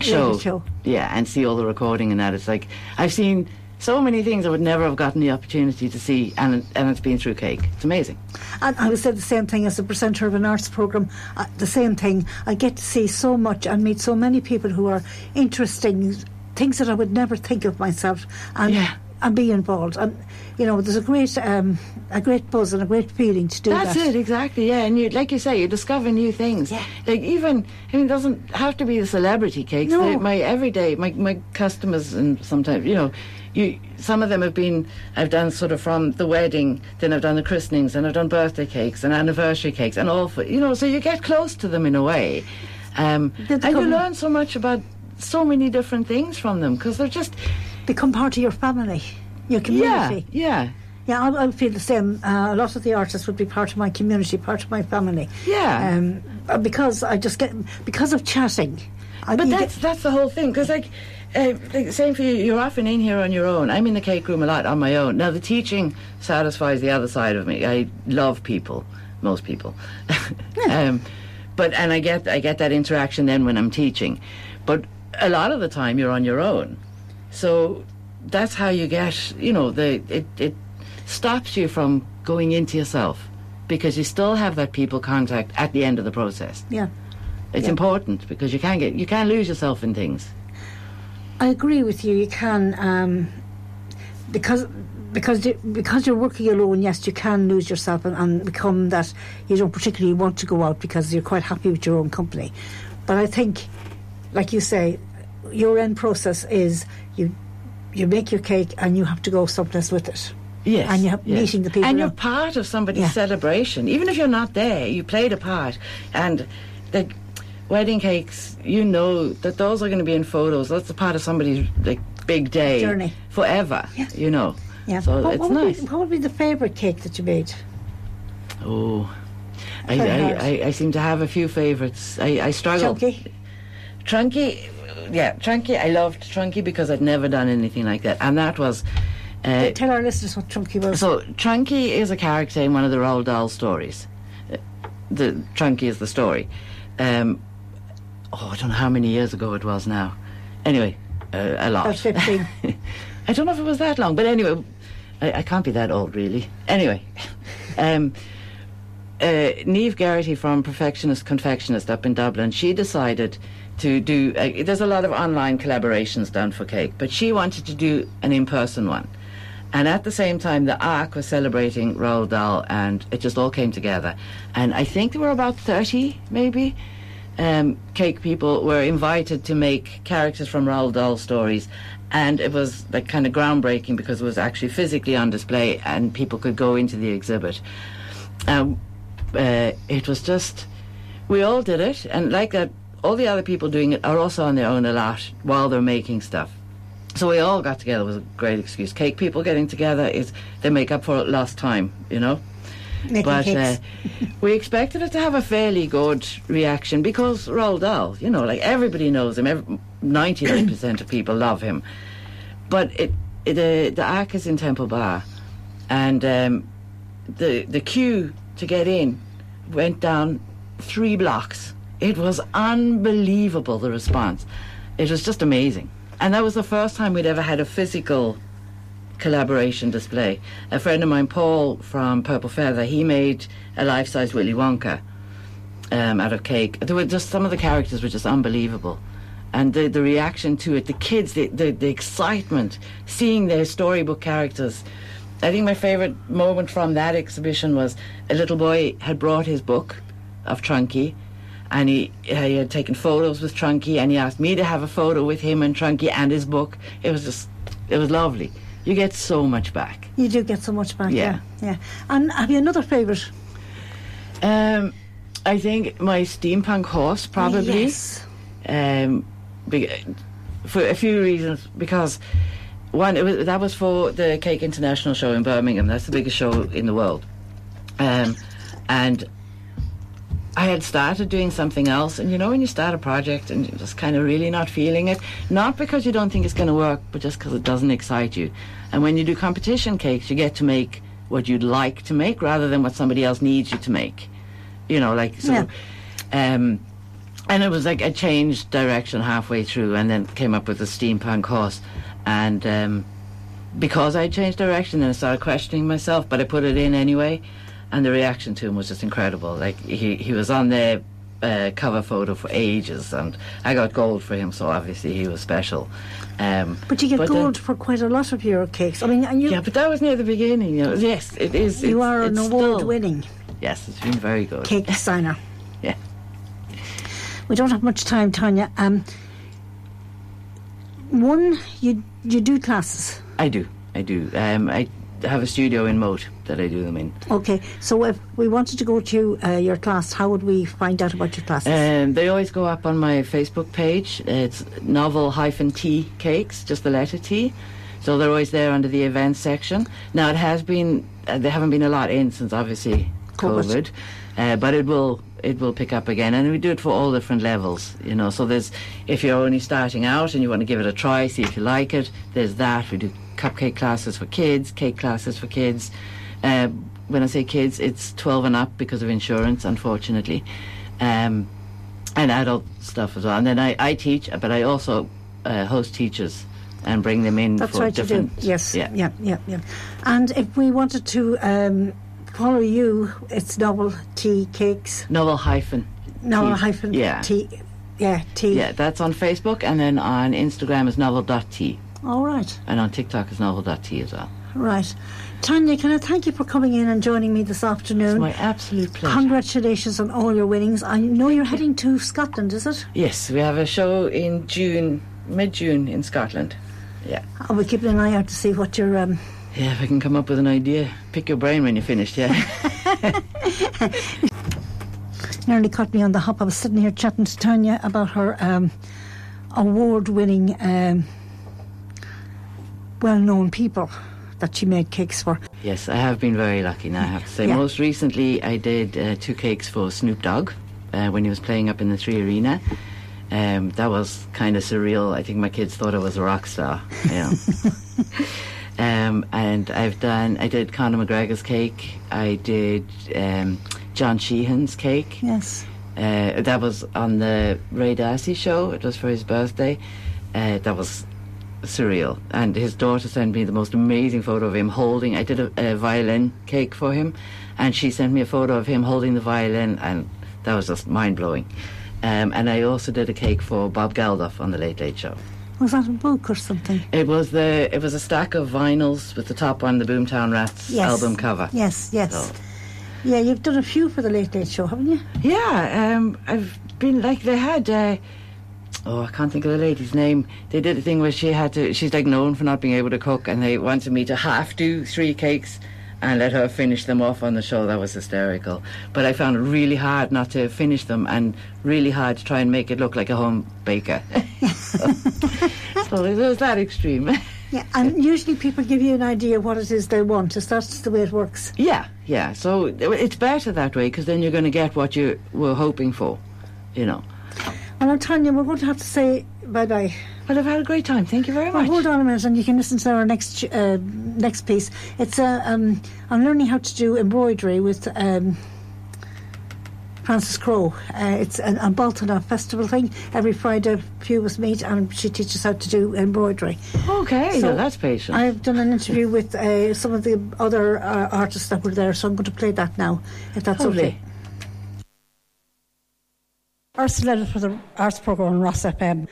Speaker 3: show.
Speaker 1: show.
Speaker 3: Yeah, and see all the recording and that. It's like I've seen so many things I would never have gotten the opportunity to see, and and it's been through cake. It's amazing.
Speaker 1: And I would say the same thing as a presenter of an arts programme. Uh, the same thing. I get to see so much and meet so many people who are interesting, things that I would never think of myself, and
Speaker 3: Yeah.
Speaker 1: and be involved. And you know, there's a great um, a great buzz and a great feeling to do
Speaker 3: That's
Speaker 1: that.
Speaker 3: it, exactly. Yeah, and you, like you say, you discover new things.
Speaker 1: Yeah.
Speaker 3: Like even, I mean, it doesn't have to be the celebrity cakes.
Speaker 1: No.
Speaker 3: They- my everyday, my my customers, and sometimes, you know, you some of them have been. I've done sort of from the wedding, then I've done the christenings, and I've done birthday cakes and anniversary cakes, and all for you know. So you get close to them in a way, um, and you learn so much about so many different things from them because they're just
Speaker 1: Become part of your family, your community.
Speaker 3: yeah,
Speaker 1: Yeah, I, I feel the same. Uh, a lot of the artists would be part of my community, part of my family.
Speaker 3: yeah.
Speaker 1: Um, uh, because I just get because of chatting. I,
Speaker 3: But that's
Speaker 1: get-
Speaker 3: that's the whole thing. Because like, uh, same for you. You're often in here on your own. I'm in the cake room a lot on my own. Now the teaching satisfies the other side of me. I love people, most people. um, but and I get I get that interaction then when I'm teaching. But a lot of the time you're on your own. So that's how you get. You know, the it it stops you from going into yourself because you still have that people contact at the end of the process.
Speaker 1: yeah.
Speaker 3: It's
Speaker 1: Yeah.
Speaker 3: important because you can't get you can't lose yourself in things.
Speaker 1: I agree with you. You can, um, because because because you're working alone, yes, you can lose yourself and, and become that you don't particularly want to go out because you're quite happy with your own company. But I think, like you say, your end process is you you make your cake and you have to go someplace with it.
Speaker 3: Yes.
Speaker 1: And you're
Speaker 3: yes.
Speaker 1: meeting the people.
Speaker 3: And you're part of somebody's
Speaker 1: Yeah.
Speaker 3: celebration. Even if you're not there, you played a part. And the wedding cakes, you know that those are going to be in photos. That's a part of somebody's like big day.
Speaker 1: Journey.
Speaker 3: Forever.
Speaker 1: Yeah.
Speaker 3: You know.
Speaker 1: yeah.
Speaker 3: So
Speaker 1: what,
Speaker 3: it's
Speaker 1: what
Speaker 3: nice.
Speaker 1: Be, what would be the favourite cake that you made?
Speaker 3: Oh. I I, I, I seem to have a few favourites. I, I struggle.
Speaker 1: Chunky.
Speaker 3: Trunky, yeah, Trunky. I loved Trunky because I'd never done anything like that, and that was. Uh,
Speaker 1: Tell our listeners what Trunky was.
Speaker 3: so Trunky is a character in one of the Roald Dahl stories. Uh, The Trunky is the story. Um, oh, I don't know how many years ago it was now. Anyway, uh, a lot.
Speaker 1: About 15.
Speaker 3: I don't know if it was that long, but anyway, I, I can't be that old really. Anyway, um, uh, Neve Garrity from Perfectionist Confectionist up in Dublin, she decided to do. Uh, there's a lot of online collaborations done for cake, but she wanted to do an in-person one. And at the same time, the Ark was celebrating Roald Dahl, and it just all came together. And I think there were about 30, maybe, um, cake people were invited to make characters from Roald Dahl stories. And it was like kind of groundbreaking because it was actually physically on display and people could go into the exhibit. Um, uh, it was just, we all did it. And like that, all the other people doing it are also on their own a lot while they're making stuff. So we all got together. Was a great excuse. Cake people getting together is they make up for lost time, you know.
Speaker 1: Making
Speaker 3: But uh, we expected it to have a fairly good reaction because Roald Dahl, you know, like everybody knows him. Ninety nine percent of people love him. But it, it uh, the Ark is in Temple Bar, and um, the the queue to get in went down three blocks. It was unbelievable the response. It was just amazing, and that was the first time we'd ever had a physical collaboration display. A friend of mine, Paul from Purple Feather, he made a life-size Willy Wonka um, out of cake. There were just some of the characters were just unbelievable, and the the reaction to it, the kids, the the, the excitement, seeing their storybook characters. I think my favourite moment from that exhibition was a little boy had brought his book of Trunky, and he, he had taken photos with Trunky, and he asked me to have a photo with him and Trunky and his book. It was just, it was lovely. You get so much back.
Speaker 1: You do get so much back.
Speaker 3: Yeah.
Speaker 1: Yeah. yeah. And have you another favourite?
Speaker 3: Um, I think my steampunk horse probably.
Speaker 1: Yes.
Speaker 3: um, for a few reasons. Because one, it was, that was for the Cake International show in Birmingham. That's the biggest show in the world, um, and I had started doing something else. And you know, when you start a project and you're just kind of really not feeling it, not because you don't think it's going to work, but just because it doesn't excite you. And when you do competition cakes, you get to make what you'd like to make rather than what somebody else needs you to make. You know, like so.
Speaker 1: Yeah.
Speaker 3: Um, and it was like I changed direction halfway through, and then came up with the steampunk horse, and um, because I changed direction, then I started questioning myself, but I put it in anyway, and the reaction to him was just incredible. Like he he was on the uh, cover photo for ages, and I got gold for him, so obviously he was special. Um,
Speaker 1: But you get
Speaker 3: then-
Speaker 1: gold for quite a lot of your cakes. I mean, and you
Speaker 3: yeah, but that was near the beginning. You know. Yes, it is.
Speaker 1: you are an award-winning
Speaker 3: Yes, it's been very good.
Speaker 1: cake designer.
Speaker 3: Yeah.
Speaker 1: We don't have much time, Tanya. Um, one, you you do classes.
Speaker 3: I do. I do. Um, I have a studio in Moate that I do them in.
Speaker 1: Okay, so if we wanted to go to uh, your class, how would we find out about your classes?
Speaker 3: Um, they always go up on my Facebook page. It's novel hyphen T cakes, just the letter T. So they're always there under the events section. Now it has been, uh, there haven't been a lot in since obviously
Speaker 1: COVID.
Speaker 3: COVID, uh, but it will it will pick up again, and we do it for all different levels. You know, so there's if you're only starting out and you want to give it a try, see if you like it. There's that. We do cupcake classes for kids, cake classes for kids. Uh, when I say kids, it's 12 and up because of insurance, unfortunately. Um, and adult stuff as well. And then I, I teach, but I also uh, host teachers and bring them in
Speaker 1: That's
Speaker 3: for
Speaker 1: right, you do.
Speaker 3: different.
Speaker 1: Yes,
Speaker 3: Yeah.
Speaker 1: yeah, yeah, yeah. And if we wanted to um, follow you, it's novel tea cakes.
Speaker 3: Novel hyphen.
Speaker 1: Novel
Speaker 3: Tea.
Speaker 1: hyphen
Speaker 3: Yeah.
Speaker 1: tea. Yeah, tea.
Speaker 3: Yeah, that's on Facebook, and then on Instagram is novel.t.
Speaker 1: All right.
Speaker 3: And on TikTok is novel.t as well.
Speaker 1: Right. Tanya, can I thank you for coming in and joining me this afternoon?
Speaker 3: It's my absolute pleasure.
Speaker 1: Congratulations on all your winnings. I know you're heading to Scotland, is it?
Speaker 3: Yes, we have a show in June, mid June in Scotland. Yeah.
Speaker 1: I'll be keeping an eye out to see what you're. Um,
Speaker 3: Yeah, if I can come up with an idea. Pick your brain when you're finished, yeah.
Speaker 1: nearly caught me on the hop. I was sitting here chatting to Tanya about her um, award winning, um, well known people that she made cakes for.
Speaker 3: yes, I have been very lucky now, I have to say.
Speaker 1: Yeah.
Speaker 3: Most recently, I did uh, two cakes for Snoop Dogg uh, when he was playing up in the Three Arena. Um, that was kind of surreal. I think my kids thought I was a rock star. Yeah. um, and I've done, I did Conor McGregor's cake. I did um, John Sheahan's cake.
Speaker 1: Yes.
Speaker 3: Uh, that was on the Ray D'Arcy show. It was for his birthday. Uh, that was surreal. And his daughter sent me the most amazing photo of him holding. I did a, a violin cake for him, and she sent me a photo of him holding the violin, and that was just mind blowing. Um, and I also did a cake for Bob Geldof on the Late Late Show.
Speaker 1: Was that a book or something?
Speaker 3: It was the it was a stack of vinyls with the top on the Boomtown Rats
Speaker 1: Yes.
Speaker 3: album cover.
Speaker 1: Yes, yes.
Speaker 3: So-
Speaker 1: Yeah, you've done a few for the Late Late Show, haven't you?
Speaker 3: Yeah, um, I've been like they had. Uh, oh, I can't think of the lady's name. They did a thing where she had to. She's like known for not being able to cook, and they wanted me to half do three cakes and let her finish them off on the show. That was hysterical. But I found it really hard not to finish them, and really hard to try and make it look like a home baker. so it was that extreme.
Speaker 1: Yeah, and usually people give you an idea what it is they want. Is that the way it works?
Speaker 3: yeah, yeah. So it's better that way because then you're going to get what you were hoping for. You know.
Speaker 1: Well, Tanya, we're going to have to say bye bye.
Speaker 3: But I've had a great time. Thank you very
Speaker 1: Well,
Speaker 3: much.
Speaker 1: hold on a minute, and you can listen to our next uh, next piece. It's uh, um, I'm learning how to do embroidery with um, Frances Crowe. Uh, it's an, a Bealtaine festival thing. Every Friday, few us meet, and she teaches how to do embroidery.
Speaker 3: Okay,
Speaker 1: So
Speaker 3: well, that's patient.
Speaker 1: I've done an interview with uh, some of the other uh, artists that were there, so I'm going to play that now, if that's
Speaker 3: Lovely.
Speaker 1: okay. Ursula for the arts programme on Ross FM.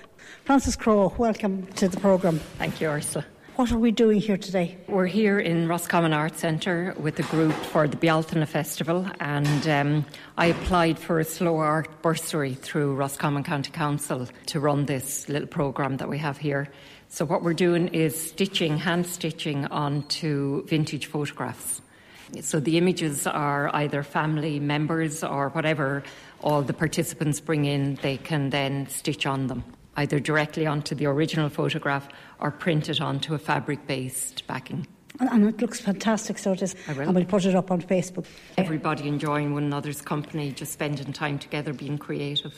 Speaker 1: Frances Crowe, welcome to the programme.
Speaker 4: Thank you, Ursula.
Speaker 1: What are we doing here today?
Speaker 4: We're here in Roscommon Arts Centre with a group for the Bealtaine Festival, and um, I applied for a slow art bursary through Roscommon County Council to run this little programme that we have here. So, what we're doing is stitching, hand stitching onto vintage photographs. So, the images are either family members or whatever all the participants bring in, they can then stitch on them, either directly onto the original photograph or print it onto a fabric based backing.
Speaker 1: And- it looks fantastic, so it is.
Speaker 4: I will.
Speaker 1: And we'll put it up on Facebook.
Speaker 4: Everybody enjoying one another's company, just spending time together, being creative.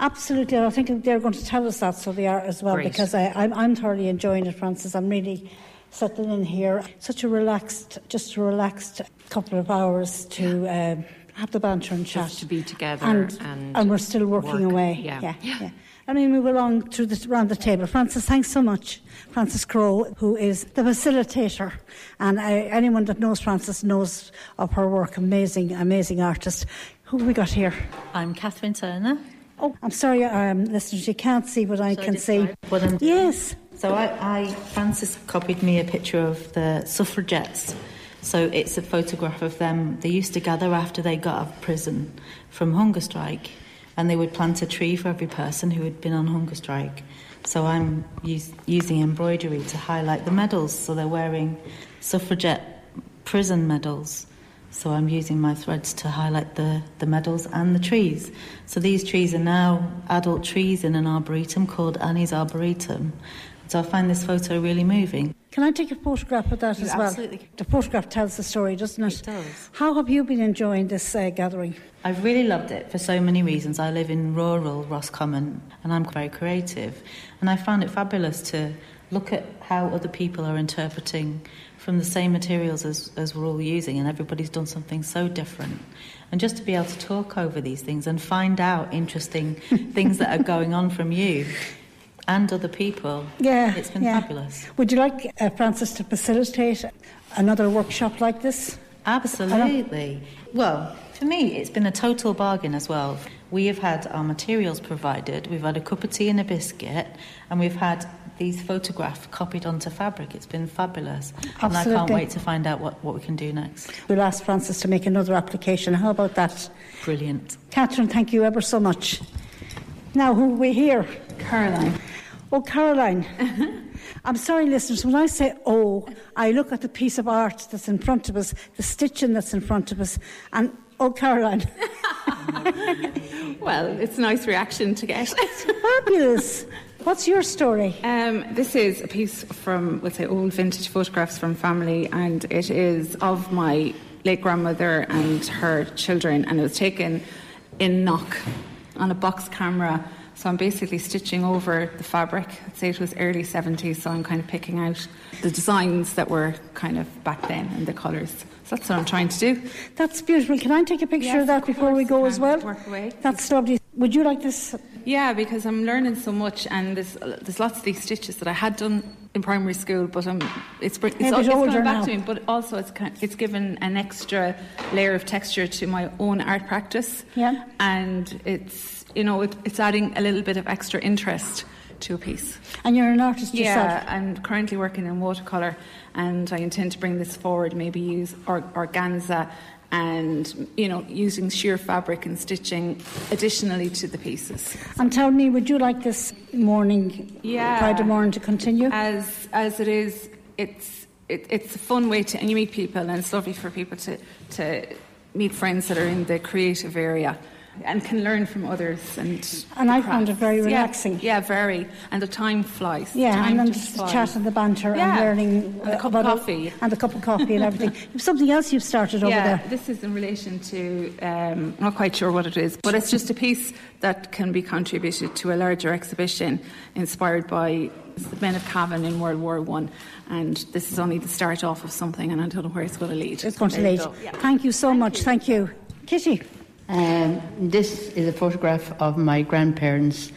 Speaker 1: Absolutely, and I think they're going to tell us that, so they are as well,
Speaker 4: Great.
Speaker 1: because I, I'm, I'm thoroughly enjoying it, Frances. I'm really settling in here. Such a relaxed, just a relaxed couple of hours to um, have the banter and chat.
Speaker 4: Just to be together
Speaker 1: and,
Speaker 4: and
Speaker 1: we're still working
Speaker 4: work.
Speaker 1: away.
Speaker 4: Yeah.
Speaker 1: yeah, yeah. mean, we were along through the, around the table. Frances, thanks so much. Frances Crowe, who is the facilitator. And I, anyone that knows Frances knows of her work. Amazing, amazing artist. Who have we got here?
Speaker 5: I'm Catherine Turner.
Speaker 1: Oh, I'm sorry, um, listeners, you can't see, but I
Speaker 5: Shall I
Speaker 1: can see.
Speaker 5: what I'm-
Speaker 1: Yes.
Speaker 5: So I, I, Frances copied me a picture of the suffragettes. So it's a photograph of them. They used to gather after they got out of prison from hunger strike, and they would plant a tree for every person who had been on hunger strike. So I'm using embroidery to highlight the medals. So they're wearing suffragette prison medals. So I'm using my threads to highlight the, the medals and the trees. So these trees are now adult trees in an arboretum called Annie's Arboretum. So I find this photo really moving.
Speaker 1: Can I take a photograph of that as well?
Speaker 5: Absolutely.
Speaker 1: The photograph tells the story, doesn't it?
Speaker 5: It does.
Speaker 1: How have you been enjoying this uh, gathering?
Speaker 5: I've really loved it for so many reasons. I live in rural Roscommon and I'm very creative. And I found it fabulous to look at how other people are interpreting from the same materials as, as we're all using, and everybody's done something so different. And just to be able to talk over these things and find out interesting things that are going on from you and other people,
Speaker 1: Yeah,
Speaker 5: it's been
Speaker 1: yeah.
Speaker 5: fabulous.
Speaker 1: Would you like uh, Frances to facilitate another workshop like this?
Speaker 5: Absolutely. Well, for me, it's been a total bargain as well. We have had our materials provided, we've had a cup of tea and a biscuit, and we've had these photographs copied onto fabric. It's been fabulous.
Speaker 1: Absolutely.
Speaker 5: And I can't wait to find out what, what we can do next.
Speaker 1: We'll ask Frances to make another application. How about that?
Speaker 5: Brilliant.
Speaker 1: Catherine, thank you ever so much. Now, who are we here?
Speaker 6: Caroline.
Speaker 1: Oh, Caroline. I'm sorry, listeners, when I say oh, I look at the piece of art that's in front of us, the stitching that's in front of us, and oh, Caroline.
Speaker 6: Well, it's a nice reaction to get.
Speaker 1: It's fabulous. What's your story?
Speaker 6: Um, this is a piece from, let's say, old vintage photographs from family, and it is of my late grandmother and her children, and it was taken in Knock on a box camera. So I'm basically stitching over the fabric. I'd say it was early 70s, so I'm kind of picking out the designs that were kind of back then and the colours. So that's what I'm trying to do.
Speaker 1: That's beautiful. Can I take a picture
Speaker 6: Yes,
Speaker 1: of that
Speaker 6: of
Speaker 1: before we go as well?
Speaker 6: Work away.
Speaker 1: That's lovely. Would you like this?
Speaker 6: Yeah, because I'm learning so much, and there's there's lots of these stitches that I had done in primary school, but I'm it's br- it's, it's coming back
Speaker 1: now.
Speaker 6: to me. But also, it's kind it's given an extra layer of texture to my own art practice.
Speaker 1: Yeah.
Speaker 6: and it's you know it, it's adding a little bit of extra interest to a piece.
Speaker 1: And you're an artist
Speaker 6: Yeah,
Speaker 1: yourself.
Speaker 6: Yeah, I'm currently working in watercolor, and I intend to bring this forward. Maybe use or, organza, and you know, using sheer fabric and stitching additionally to the pieces.
Speaker 1: And tell me, would you like this morning,
Speaker 6: Yeah.
Speaker 1: Friday morning, to continue?
Speaker 6: As as it is, it's it, it's a fun way to and you meet people, and it's lovely for people to to meet friends that are in the creative area. And can learn from others, and
Speaker 1: And I found it very relaxing.
Speaker 6: Yeah, very, and the time flies.
Speaker 1: yeah,
Speaker 6: time
Speaker 1: and then
Speaker 6: just
Speaker 1: the chat and the banter and learning
Speaker 6: and a cup of coffee.
Speaker 1: and a cup of coffee and everything. Something else you've started over there.
Speaker 6: yeah,
Speaker 1: there.
Speaker 6: this is in relation to, um, I'm not quite sure what it is, but it's just a piece that can be contributed to a larger exhibition inspired by the men of Cavan in World War One. And this is only the start off of something, and I don't know where it's going to lead.
Speaker 1: It's going to lead.
Speaker 6: go. Yeah.
Speaker 1: Thank you so much. Thank you. Kitty.
Speaker 7: Um, this is a photograph of my grandparents.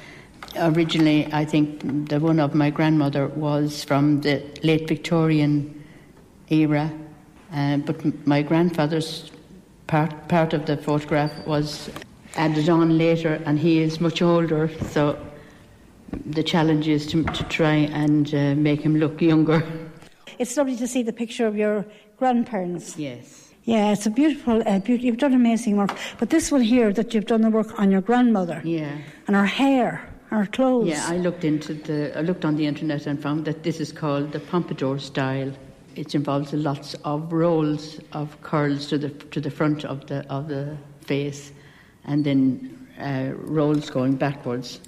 Speaker 7: Originally, I think the one of my grandmother was from the late Victorian era, uh, but my grandfather's part, part of the photograph was added on later, and he is much older, so the challenge is to, to try and uh, make him look younger.
Speaker 1: It's lovely to see the picture of your grandparents.
Speaker 7: Yes.
Speaker 1: Yeah, it's a beautiful, uh, beauty. You've done amazing work. But this will here, that you've done the work on your grandmother
Speaker 7: Yeah.
Speaker 1: and her hair, her clothes.
Speaker 7: Yeah, I looked into the. I looked on the internet and found that this is called the pompadour style. It involves lots of rolls of curls to the to the front of the of the face, and then uh, rolls going backwards.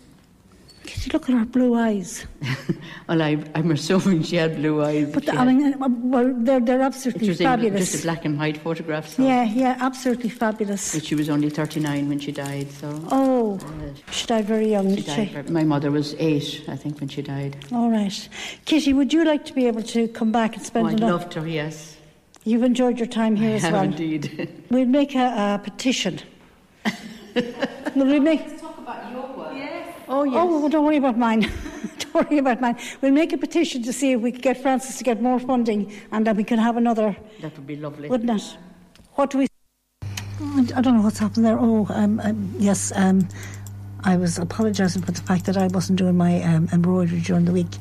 Speaker 1: Kitty, look at her blue eyes.
Speaker 7: well, I, I'm assuming she had blue eyes.
Speaker 1: But
Speaker 7: She
Speaker 1: I mean, uh, well, they're, they're
Speaker 7: it
Speaker 1: absolutely fabulous.
Speaker 7: just a black and white photograph. So.
Speaker 1: yeah, yeah, absolutely fabulous.
Speaker 7: But she was only 39 when she died. So.
Speaker 1: Oh,
Speaker 7: Uh,
Speaker 1: she died very young,
Speaker 7: she died
Speaker 1: she?
Speaker 7: very- my mother was eight, I think, when she died.
Speaker 1: All right. Kitty, would you like to be able to come back and spend Oh,
Speaker 7: I'd
Speaker 1: another...
Speaker 7: love to. Yes,
Speaker 1: You've enjoyed your time here
Speaker 7: I
Speaker 1: as
Speaker 7: have
Speaker 1: well.
Speaker 7: indeed.
Speaker 1: We'll make a, a petition. Will we make...
Speaker 7: oh yes.
Speaker 1: Oh, well, don't worry about mine. don't worry about mine. We'll make a petition to see if we can get Frances to get more funding and then we can have another,
Speaker 7: that would be lovely.
Speaker 1: wouldn't it? What do we... I don't know what's happened there. Oh, um, um, yes, um, I was apologising for the fact that I wasn't doing my um, embroidery during the week.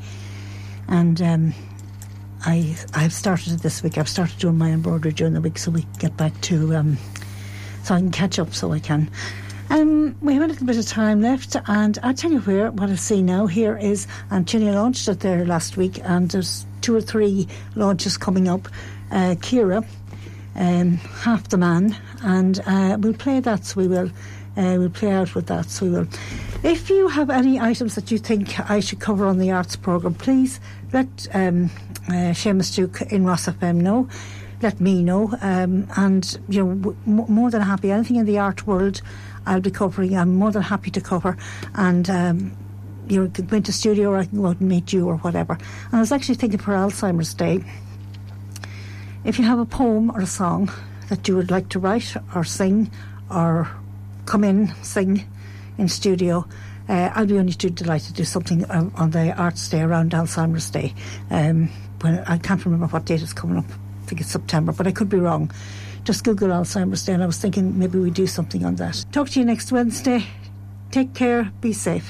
Speaker 1: And um, I, I've started it this week. I've started doing my embroidery during the week so we can get back to... Um, so I can catch up so I can. Um, we have a little bit of time left, and I'll tell you where what I see now here is Antonia launched it there last week, and there's two or three launches coming up. Uh, Kira, um, half the man, and uh, we'll play that. So we will. Uh, we'll play out with that. So we will. If you have any items that you think I should cover on the arts program, please let um, uh, Seamus Duke in Ross FM know let me know. Um, and, you know, w- more than happy. Anything in the art world, I'll be covering. I'm more than happy to cover. And, um, you can go into studio or I can go out and meet you or whatever. And I was actually thinking for Alzheimer's Day, if you have a poem or a song that you would like to write or sing or come in, sing in studio, uh, I'll be only too delighted to do something um, on the Arts Day around Alzheimer's Day. Um, when I can't remember what date is coming up. I think it's September, but I could be wrong. Just Google Alzheimer's Day, and I was thinking maybe we do something on that. Talk to you next Wednesday. Take care. Be safe.